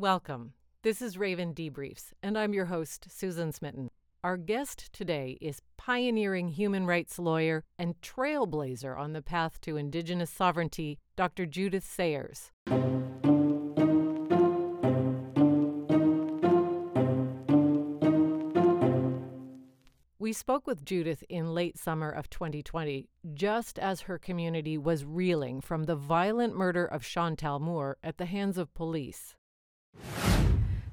Welcome. This is Raven Debriefs, and I'm your host, Susan Smitten. Our guest today is pioneering human rights lawyer and trailblazer on the path to Indigenous sovereignty, Dr. Judith Sayers. We spoke with Judith in late summer of 2020, just as her community was reeling from the violent murder of Chantel Moore at the hands of police.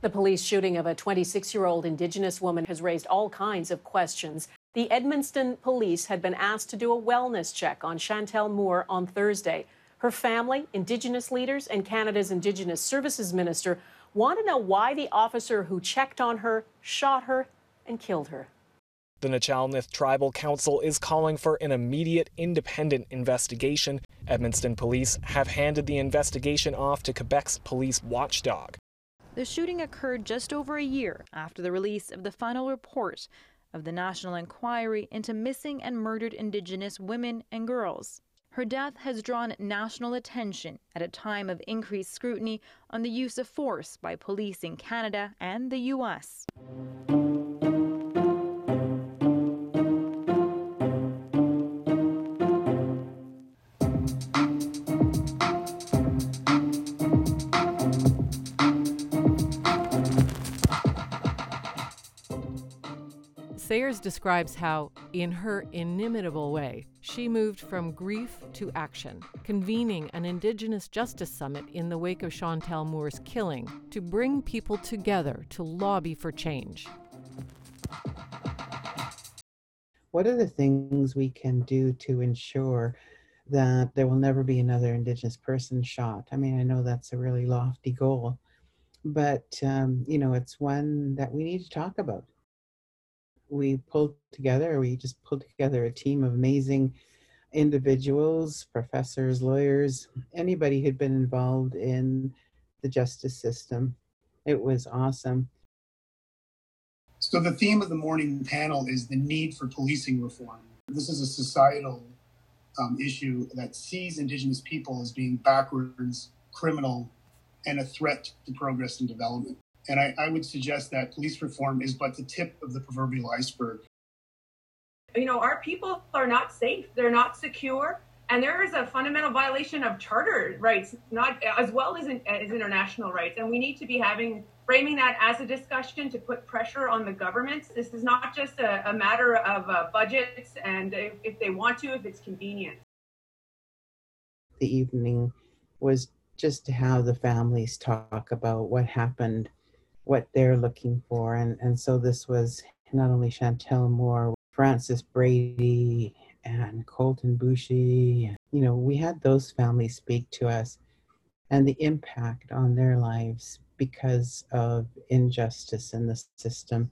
The police shooting of a 26 year old Indigenous woman has raised all kinds of questions. The Edmundston police had been asked to do a wellness check on Chantel Moore on Thursday. Her family, Indigenous leaders, and Canada's Indigenous Services Minister want to know why the officer who checked on her shot her and killed her. The Nuu-chah-nulth Tribal Council is calling for an immediate independent investigation. Edmundston police have handed the investigation off to Quebec's police watchdog. The shooting occurred just over a year after the release of the final report of the National Inquiry into Missing and Murdered Indigenous Women and Girls. Her death has drawn national attention at a time of increased scrutiny on the use of force by police in Canada and the U.S. Sayers describes how, in her inimitable way, she moved from grief to action, convening an Indigenous Justice Summit in the wake of Chantel Moore's killing to bring people together to lobby for change. What are the things we can do to ensure that there will never be another Indigenous person shot? I mean, I know that's a really lofty goal, but um, you know, it's one that we need to talk about we pulled together, we just pulled together a team of amazing individuals, professors, lawyers, anybody who'd been involved in the justice system. It was awesome. So, the theme of the morning panel is the need for policing reform. This is a societal um, issue that sees Indigenous people as being backwards, criminal, and a threat to progress and development. And I, I would suggest that police reform is but the tip of the proverbial iceberg. You know, our people are not safe, they're not secure. And there is a fundamental violation of charter rights, not as well as, in, as international rights. And we need to be having framing that as a discussion to put pressure on the governments. This is not just a, a matter of uh, budgets and if, if they want to, if it's convenient. The evening was just to have the families talk about what happened what they're looking for. And, and so this was not only Chantel Moore, Francis Brady, and Colten Boushie. You know, we had those families speak to us and the impact on their lives because of injustice in the system.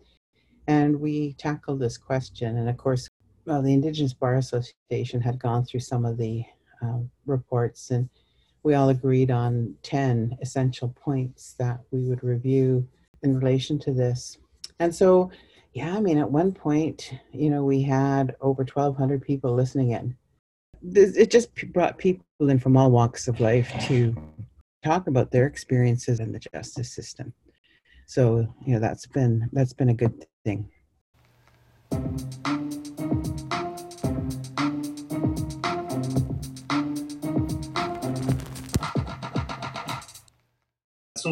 And we tackled this question. And of course, well, the Indigenous Bar Association had gone through some of the uh, reports, and we all agreed on 10 essential points that we would review in relation to this. And so, yeah, I mean, at one point, you know, we had over 1,200 people listening in. This, it just brought people in from all walks of life to talk about their experiences in the justice system. So, you know, that's been that's been a good thing.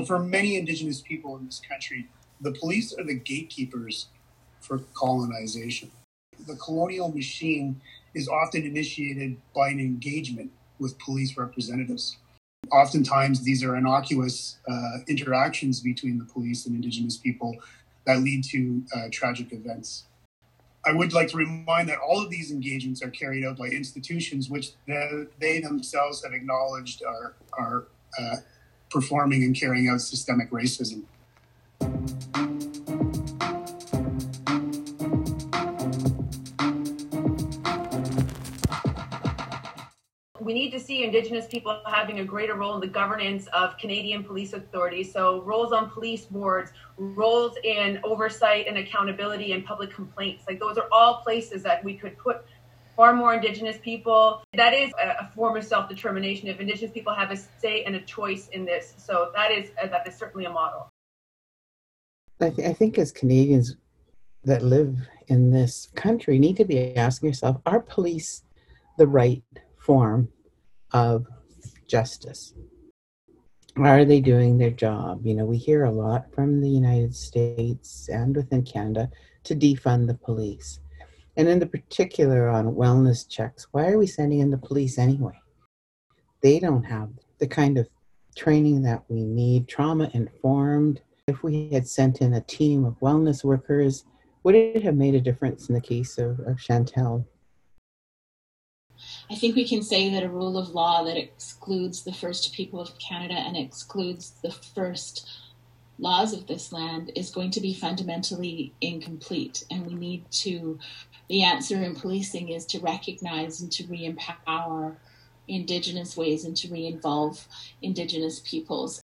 For many Indigenous people in this country, the police are the gatekeepers for colonization. The colonial machine is often initiated by an engagement with police representatives. Oftentimes, these are innocuous uh, interactions between the police and Indigenous people that lead to uh, tragic events. I would like to remind that all of these engagements are carried out by institutions which they, they themselves have acknowledged are, are uh, performing and carrying out systemic racism. we need to see Indigenous people having a greater role in the governance of Canadian police authorities. So, roles on police boards, roles in oversight and accountability and public complaints. Like, those are all places that we could put far more Indigenous people. That is a, form of self determination. If Indigenous people have a say and a choice in this, so that is uh, that is certainly a model. I, th- I think as Canadians that live in this country need to be asking yourself: Are police the right form of justice? Are they doing their job? You know, we hear a lot from the United States and within Canada to defund the police. And in the particular on wellness checks, why are we sending in the police anyway? They don't have the kind of training that we need, trauma informed. If we had sent in a team of wellness workers, would it have made a difference in the case of, of Chantel? I think we can say that a rule of law that excludes the first people of Canada and excludes the first laws of this land is going to be fundamentally incomplete. And we need to, the answer in policing is to recognize and to re empower Indigenous ways and to re involve Indigenous peoples.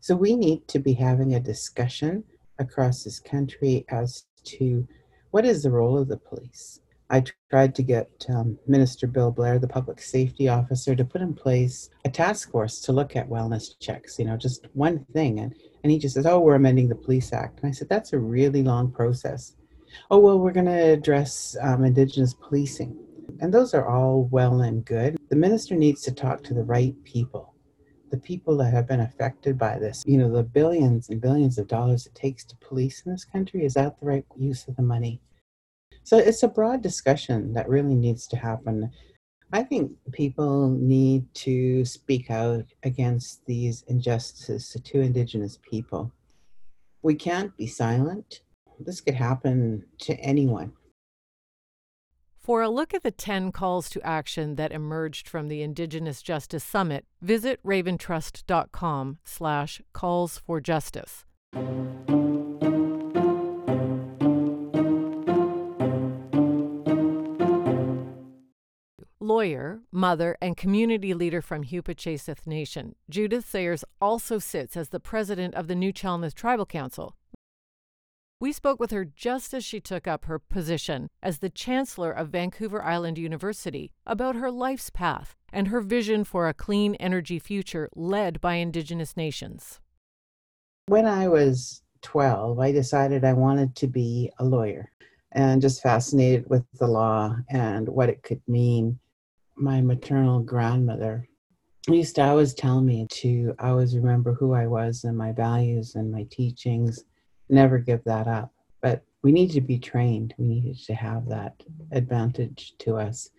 So we need to be having a discussion across this country as to what is the role of the police. I tried to get um, Minister Bill Blair, the public safety officer, to put in place a task force to look at wellness checks, you know, just one thing. And, and he just says, oh, we're amending the Police Act. And I said, that's a really long process. Oh, well, we're going to address um, Indigenous policing. And those are all well and good. The minister needs to talk to the right people the people that have been affected by this, you know, the billions and billions of dollars it takes to police in this country, is that the right use of the money? So it's a broad discussion that really needs to happen. I think people need to speak out against these injustices to Indigenous people. We can't be silent. This could happen to anyone. For a look at the 10 calls to action that emerged from the Indigenous Justice Summit, visit raventrust.com slash calls for justice. Lawyer, mother, and community leader from Hupacasath Nation, Judith Sayers also sits as the president of the Nuu-chah-nulth Tribal Council, we spoke with her just as she took up her position as the Chancellor of Vancouver Island University about her life's path and her vision for a clean energy future led by Indigenous nations. When I was 12, I decided I wanted to be a lawyer and just fascinated with the law and what it could mean. My maternal grandmother used to always tell me to always remember who I was and my values and my teachings never give that up. But we need to be trained. We needed to have that advantage to us.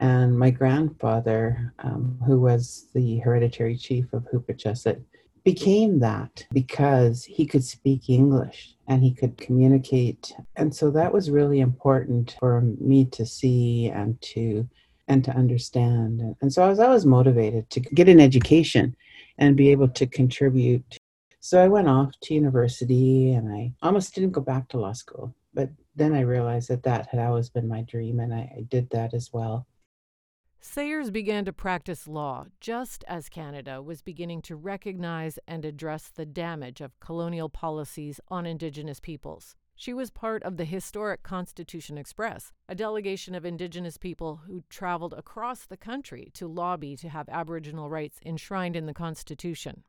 And my grandfather, um, who was the hereditary chief of Hupacasath, became that because he could speak English and he could communicate. And so that was really important for me to see and to and to understand. And so I was always motivated to get an education and be able to contribute so I went off to university and I almost didn't go back to law school. But then I realized that that had always been my dream and I, I did that as well. Sayers began to practice law just as Canada was beginning to recognize and address the damage of colonial policies on Indigenous peoples. She was part of the historic Constitution Express, a delegation of Indigenous people who traveled across the country to lobby to have Aboriginal rights enshrined in the Constitution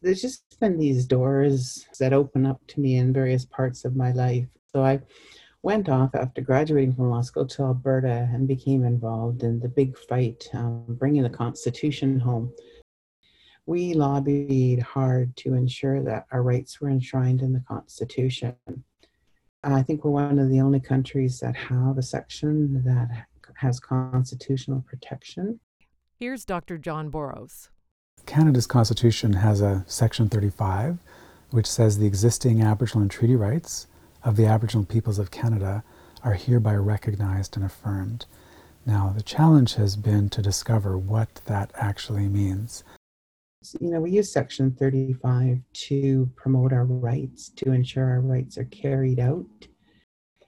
there's just been these doors that open up to me in various parts of my life. So I went off after graduating from law school to Alberta and became involved in the big fight, um, bringing the Constitution home. We lobbied hard to ensure that our rights were enshrined in the Constitution. I think we're one of the only countries that have a section that has constitutional protection. Here's Dr. John Borrows. Canada's Constitution has a Section 35, which says the existing Aboriginal and treaty rights of the Aboriginal peoples of Canada are hereby recognized and affirmed. Now, the challenge has been to discover what that actually means. You know, we use Section 35 to promote our rights, to ensure our rights are carried out.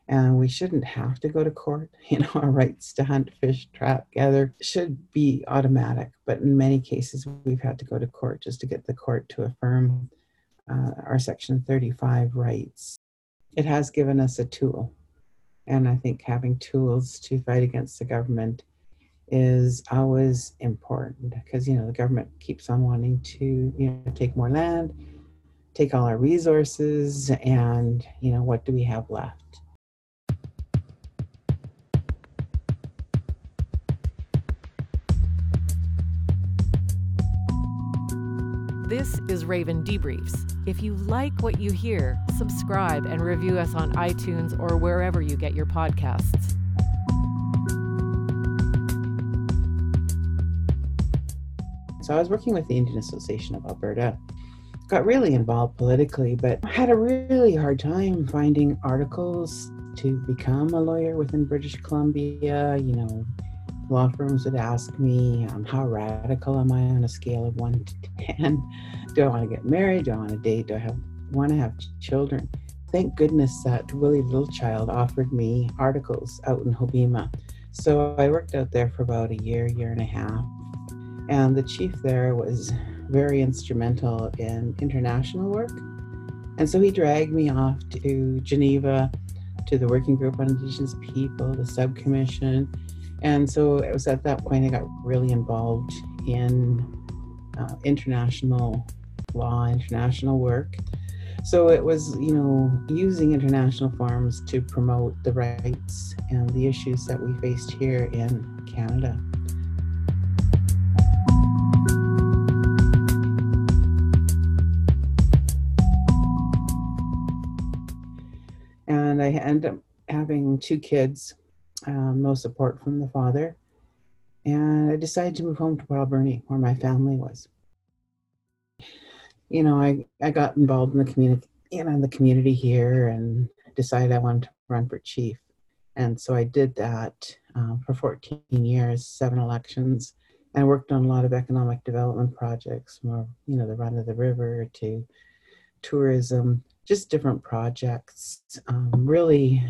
and we shouldn't have to go to court. You know, our rights to hunt, fish, trap, gather should be automatic, but in many cases, we've had to go to court just to get the court to affirm uh, our Section 35 rights. It has given us a tool, and I think having tools to fight against the government is always important because you know the government keeps on wanting to you know take more land take all our resources and you know what do we have left This is Raven Debriefs. If you like what you hear, subscribe and review us on iTunes or wherever you get your podcasts. So I was working with the Indian Association of Alberta. Got really involved politically, but had a really hard time finding articles to become a lawyer within British Columbia. You know, law firms would ask me, um, how radical am I on a scale of one to 10? Do I want to get married? Do I want to date? Do I have, want to have children? Thank goodness that Willie Littlechild offered me articles out in Hobbema. So I worked out there for about a year, year and a half. And the chief there was very instrumental in international work. And so he dragged me off to Geneva, to the Working Group on Indigenous People, the subcommission, and so it was at that point I got really involved in uh, international law, international work. So it was, you know, using international forums to promote the rights and the issues that we faced here in Canada. I ended up having two kids um, no support from the father. And I decided to move home to Alberni, where my family was. You know, I, I got involved in the community, know, in the community here and decided I wanted to run for chief. And so I did that uh, for 14 years, seven elections, and worked on a lot of economic development projects, from you know the run of the river to tourism, just different projects. Um, really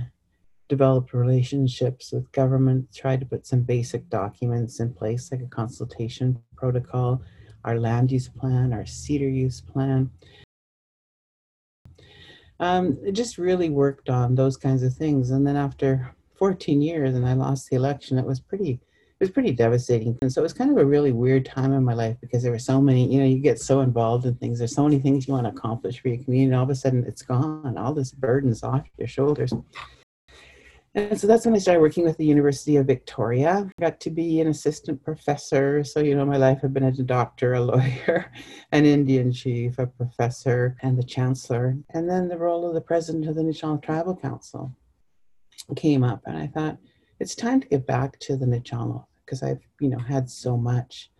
developed relationships with government, tried to put some basic documents in place, like a consultation protocol, our land use plan, our cedar use plan. Um, just really worked on those kinds of things. And then after 14 years and I lost the election, it was pretty was pretty devastating. And so it was kind of a really weird time in my life because there were so many, you know, you get so involved in things. There's so many things you want to accomplish for your community. And all of a sudden it's gone. All this burden's off your shoulders. And so that's when I started working with the University of Victoria. I got to be an assistant professor. So, you know, my life had been a doctor, a lawyer, an Indian chief, a professor, and the chancellor. And then the role of the president of the Nuu-chah-nulth Tribal Council came up. And I thought, it's time to get back to the Nuu-chah-nulth because I've, you know, had so much.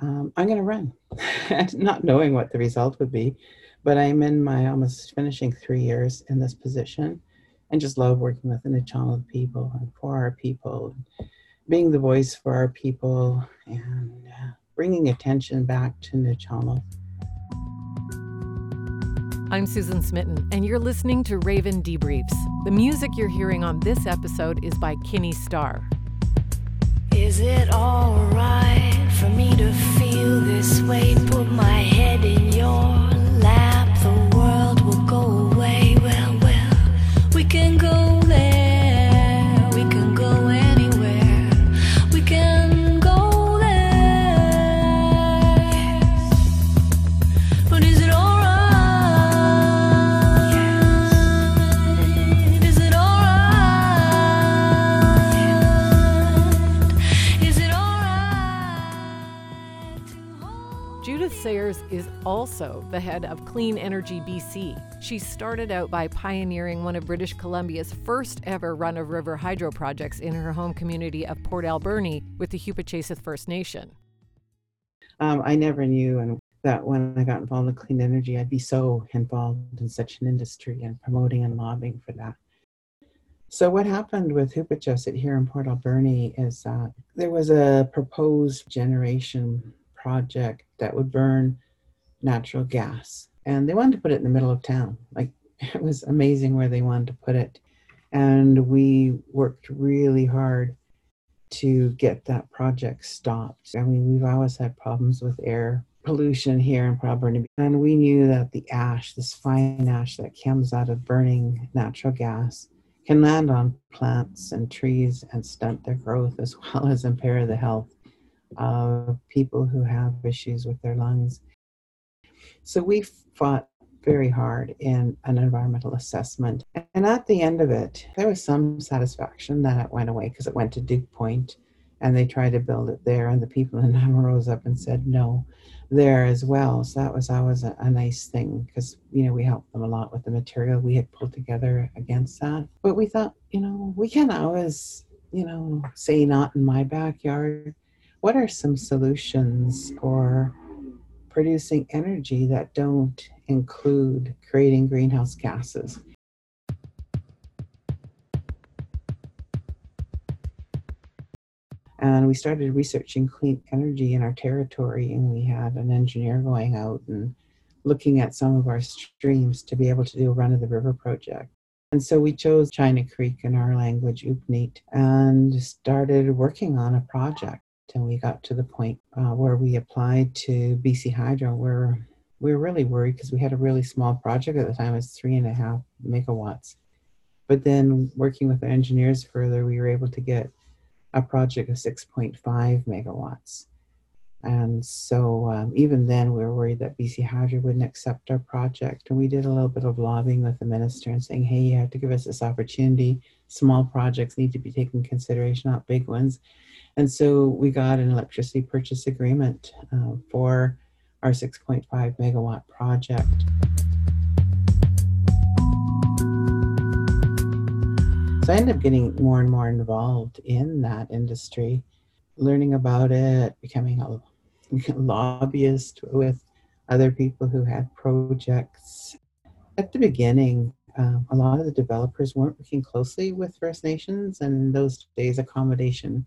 Um, I'm going to run, not knowing what the result would be. But I'm in my almost finishing three years in this position and just love working with the Nuu-chah-nulth people and for our people, being the voice for our people, and uh, bringing attention back to Nuu-chah-nulth. I'm Susan Smitten, and you're listening to Raven Debriefs. The music you're hearing on this episode is by Kinnie Starr. Is it alright for me to feel the head of Clean Energy BC. She started out by pioneering one of British Columbia's first ever run of river hydro projects in her home community of Port Alberni with the Hupacasath First Nation. Um, I never knew that when I got involved in clean energy, I'd be so involved in such an industry and promoting and lobbying for that. So what happened with Hupacasath here in Port Alberni is that there was a proposed generation project that would burn natural gas. And they wanted to put it in the middle of town. Like it was amazing where they wanted to put it. And we worked really hard to get that project stopped. I mean, we've always had problems with air pollution here in Proud And we knew that the ash, this fine ash that comes out of burning natural gas, can land on plants and trees and stunt their growth as well as impair the health of people who have issues with their lungs. So we fought very hard in an environmental assessment. And at the end of it, there was some satisfaction that it went away because it went to Duke Point and they tried to build it there. And the people in Nanaimo rose up and said no there as well. So that was always a, a nice thing because, you know, we helped them a lot with the material we had pulled together against that. But we thought, you know, we can't always, you know, say not in my backyard. What are some solutions for producing energy that don't include creating greenhouse gases? and we started researching clean energy in our territory and we had an engineer going out and looking at some of our streams to be able to do a run of the river project and so we chose china creek in our language Upnit, and started working on a project and we got to the point uh, where we applied to bc hydro where we were really worried because we had a really small project at the time it was three and a half megawatts but then working with the engineers further we were able to get a project of 6.5 megawatts. And so um, even then, we were worried that BC Hydro wouldn't accept our project. And we did a little bit of lobbying with the minister and saying, hey, you have to give us this opportunity. Small projects need to be taken consideration, not big ones. And so we got an electricity purchase agreement uh, for our 6.5 megawatt project. So I ended up getting more and more involved in that industry, learning about it, becoming a lobbyist with other people who had projects. At the beginning, um, a lot of the developers weren't working closely with First Nations, and in those days, accommodation,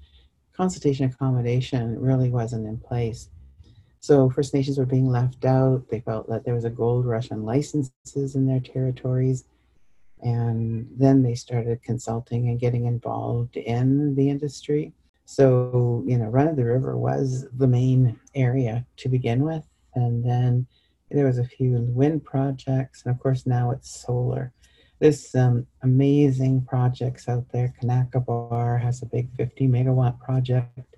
consultation accommodation really wasn't in place. So First Nations were being left out. They felt that there was a gold rush on licenses in their territories and then they started consulting and getting involved in the industry. So, you know, Run of the River was the main area to begin with. And then there was a few wind projects, and of course now it's solar. There's some amazing projects out there. Kanaka Bar has a big 50 megawatt project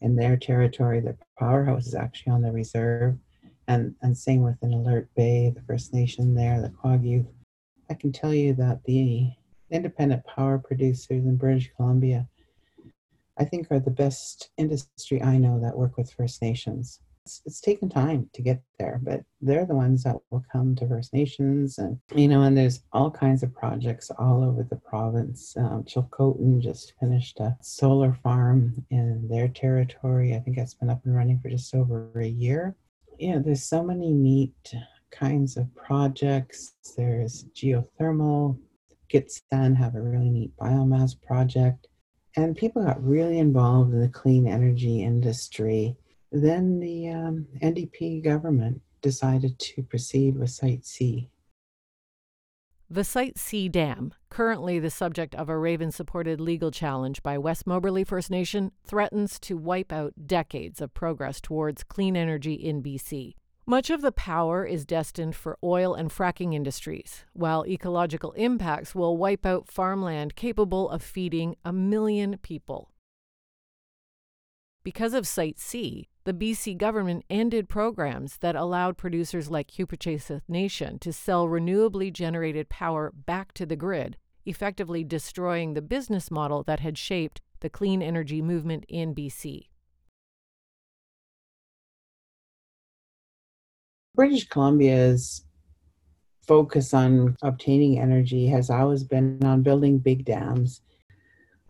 in their territory. The powerhouse is actually on the reserve. And, and same with an Alert Bay, the First Nation there, the Quag I can tell you that the independent power producers in British Columbia, I think, are the best industry I know that work with First Nations. It's, it's taken time to get there, but they're the ones that will come to First Nations, and you know, and there's all kinds of projects all over the province. Um, Chilcotin just finished a solar farm in their territory. I think it's been up and running for just over a year. Yeah, there's so many neat kinds of projects. There's geothermal. Gitxsan have a really neat biomass project. And people got really involved in the clean energy industry. Then the um, NDP government decided to proceed with Site C. The Site C Dam, currently the subject of a Raven supported legal challenge by West Moberly First Nation, threatens to wipe out decades of progress towards clean energy in BC. Much of the power is destined for oil and fracking industries, while ecological impacts will wipe out farmland capable of feeding a million people. Because of Site C, the BC government ended programs that allowed producers like Hupacasath Nation to sell renewably generated power back to the grid, effectively destroying the business model that had shaped the clean energy movement in BC. British Columbia's focus on obtaining energy has always been on building big dams.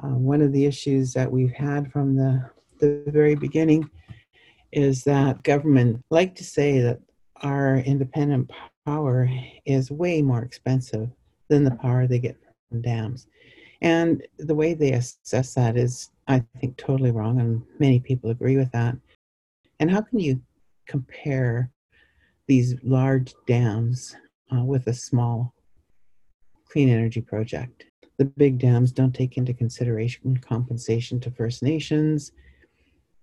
Uh, one of the issues that we've had from the, the very beginning is that government like to say that our independent power is way more expensive than the power they get from dams. And the way they assess that is, I think, totally wrong, and many people agree with that. And how can you compare these large dams uh, with a small clean energy project. The big dams don't take into consideration compensation to First Nations.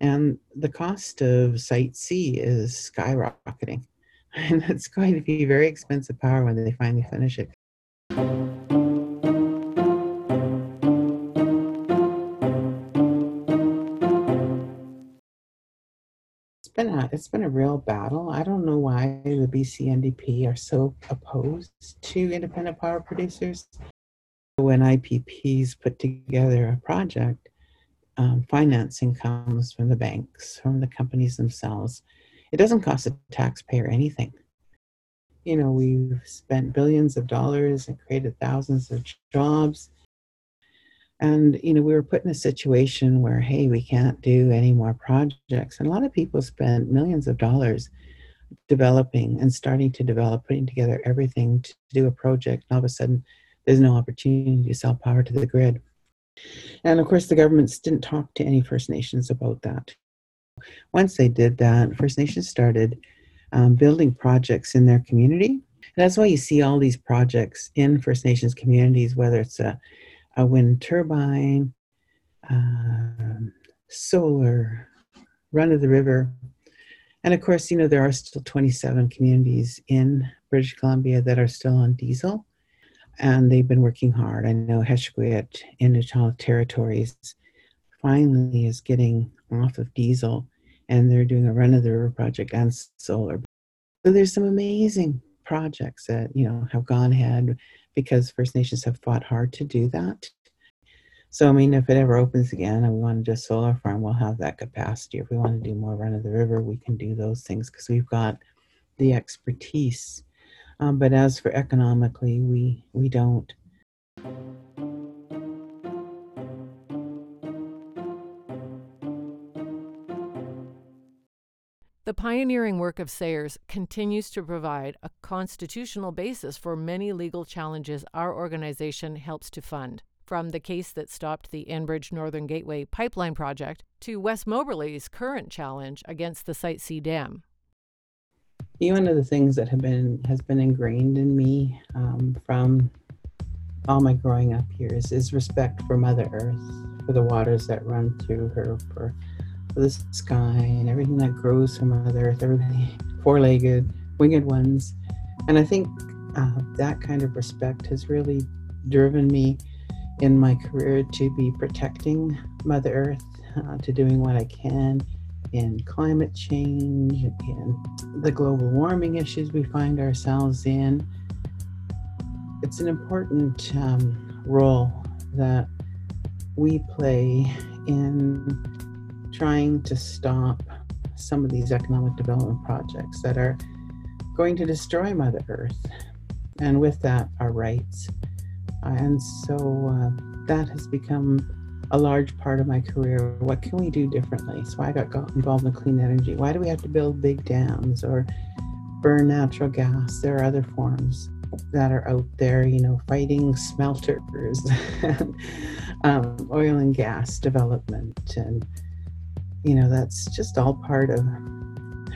And the cost of Site C is skyrocketing. And it's going to be very expensive power when they finally finish it. It's been a it's been a real battle. I don't know why the BC NDP are so opposed to independent power producers. When IPPs put together a project, um, financing comes from the banks, from the companies themselves. It doesn't cost the taxpayer anything. You know, we've spent billions of dollars and created thousands of jobs. And, you know, we were put in a situation where, hey, we can't do any more projects. And a lot of people spent millions of dollars developing and starting to develop, putting together everything to do a project. And all of a sudden, there's no opportunity to sell power to the grid. And of course, the governments didn't talk to any First Nations about that. Once they did that, First Nations started um, building projects in their community. That's why you see all these projects in First Nations communities, whether it's a a wind turbine, um, solar, run of the river. And of course, you know, there are still 27 communities in British Columbia that are still on diesel, and they've been working hard. I know Hesquiaht in Nuu-chah-nulth territories finally is getting off of diesel, and they're doing a run of the river project and solar. So there's some amazing projects that, you know, have gone ahead because First Nations have fought hard to do that. So, I mean, if it ever opens again and we want to do a solar farm, we'll have that capacity. If we want to do more run of the river, we can do those things because we've got the expertise. Um, but as for economically, we we don't. The pioneering work of Sayers continues to provide a constitutional basis for many legal challenges our organization helps to fund, from the case that stopped the Enbridge Northern Gateway pipeline project to West Moberly's current challenge against the Site C Dam. One of the things that have been has been ingrained in me um, from all my growing up years is respect for Mother Earth, for the waters that run through her, for the sky and everything that grows from Mother Earth, everything four legged, winged ones. And I think uh, that kind of respect has really driven me in my career to be protecting Mother Earth, uh, to doing what I can in climate change, in the global warming issues we find ourselves in. It's an important um, role that we play in trying to stop some of these economic development projects that are going to destroy Mother Earth, and with that, our rights. And so uh, that has become a large part of my career. What can we do differently? So I got, involved in clean energy. Why do we have to build big dams or burn natural gas? There are other forms that are out there, you know, fighting smelters, um, oil and gas development, and you know, that's just all part of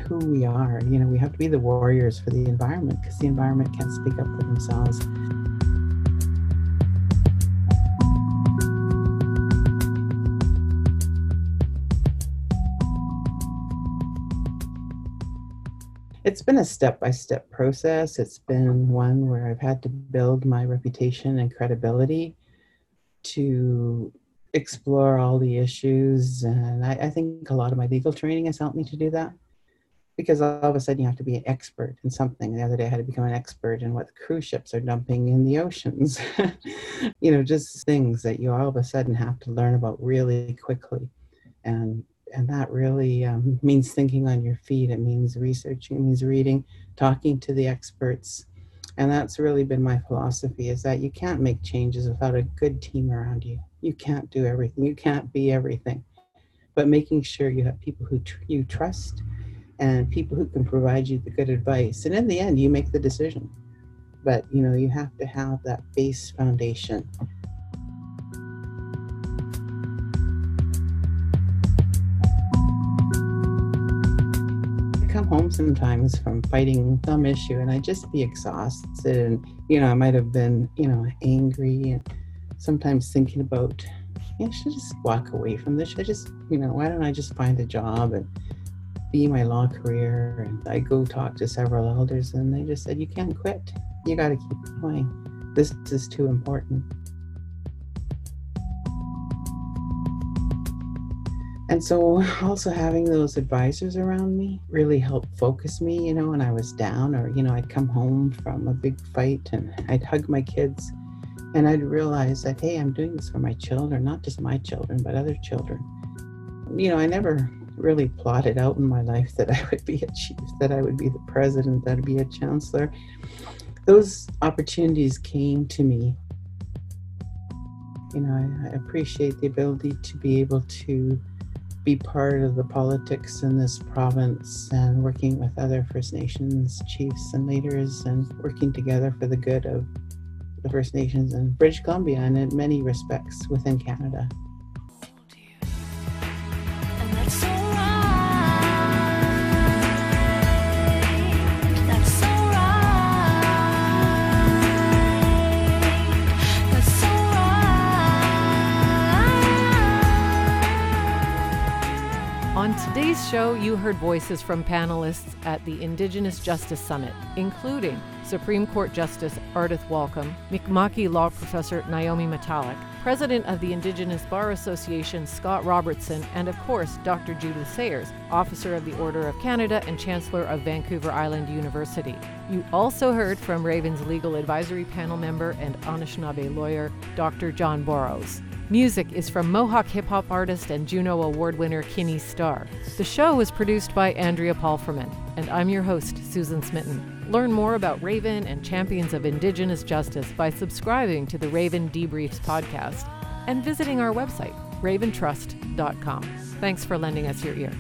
who we are. You know, we have to be the warriors for the environment because the environment can't speak up for themselves. It's been a step by step process. It's been one where I've had to build my reputation and credibility to explore all the issues. And I, I, think a lot of my legal training has helped me to do that because all of a sudden you have to be an expert in something. The other day I had to become an expert in what cruise ships are dumping in the oceans. you know, just things that you all of a sudden have to learn about really quickly. And and that really um, means thinking on your feet. It means researching. It means reading, talking to the experts, and that's really been my philosophy: is that you can't make changes without a good team around you. You can't do everything. You can't be everything. But making sure you have people who tr- you trust and people who can provide you the good advice. And in the end you make the decision. But you know you have to have that base foundation home sometimes from fighting some issue and I'd just be exhausted and you know I might have been you know angry and sometimes thinking about, know, should I just walk away from this? Should I just, you know, why don't I just find a job and be my law career? And I go talk to several elders, and they just said, you can't quit. You got to keep going. This is too important. And so, also having those advisors around me really helped focus me, you know, when I was down, or, you know, I'd come home from a big fight and I'd hug my kids and I'd realize that, hey, I'm doing this for my children, not just my children, but other children. You know, I never really plotted out in my life that I would be a chief, that I would be the president, that I'd be a chancellor. Those opportunities came to me. You know, I, I appreciate the ability to be able to be part of the politics in this province and working with other First Nations chiefs and leaders and working together for the good of the First Nations in British Columbia and in many respects within Canada. Show, you heard voices from panelists at the Indigenous Justice Summit, including Supreme Court Justice Ardith Walkem, Mi'kmaq Law Professor Naiomi Metallic, President of the Indigenous Bar Association Scott Robertson, and of course, Dr. Judith Sayers, Officer of the Order of Canada and Chancellor of Vancouver Island University. You also heard from Raven's Legal Advisory Panel member and Anishinaabe lawyer, Dr. John Borrows. Music is from Mohawk hip hop artist and Juno Award winner Kinnie Starr. The show was produced by Andrea Palferman, and I'm your host, Susan Smitten. Learn more about Raven and champions of Indigenous justice by subscribing to the Raven Debriefs podcast and visiting our website, raventrust.com. Thanks for lending us your ear.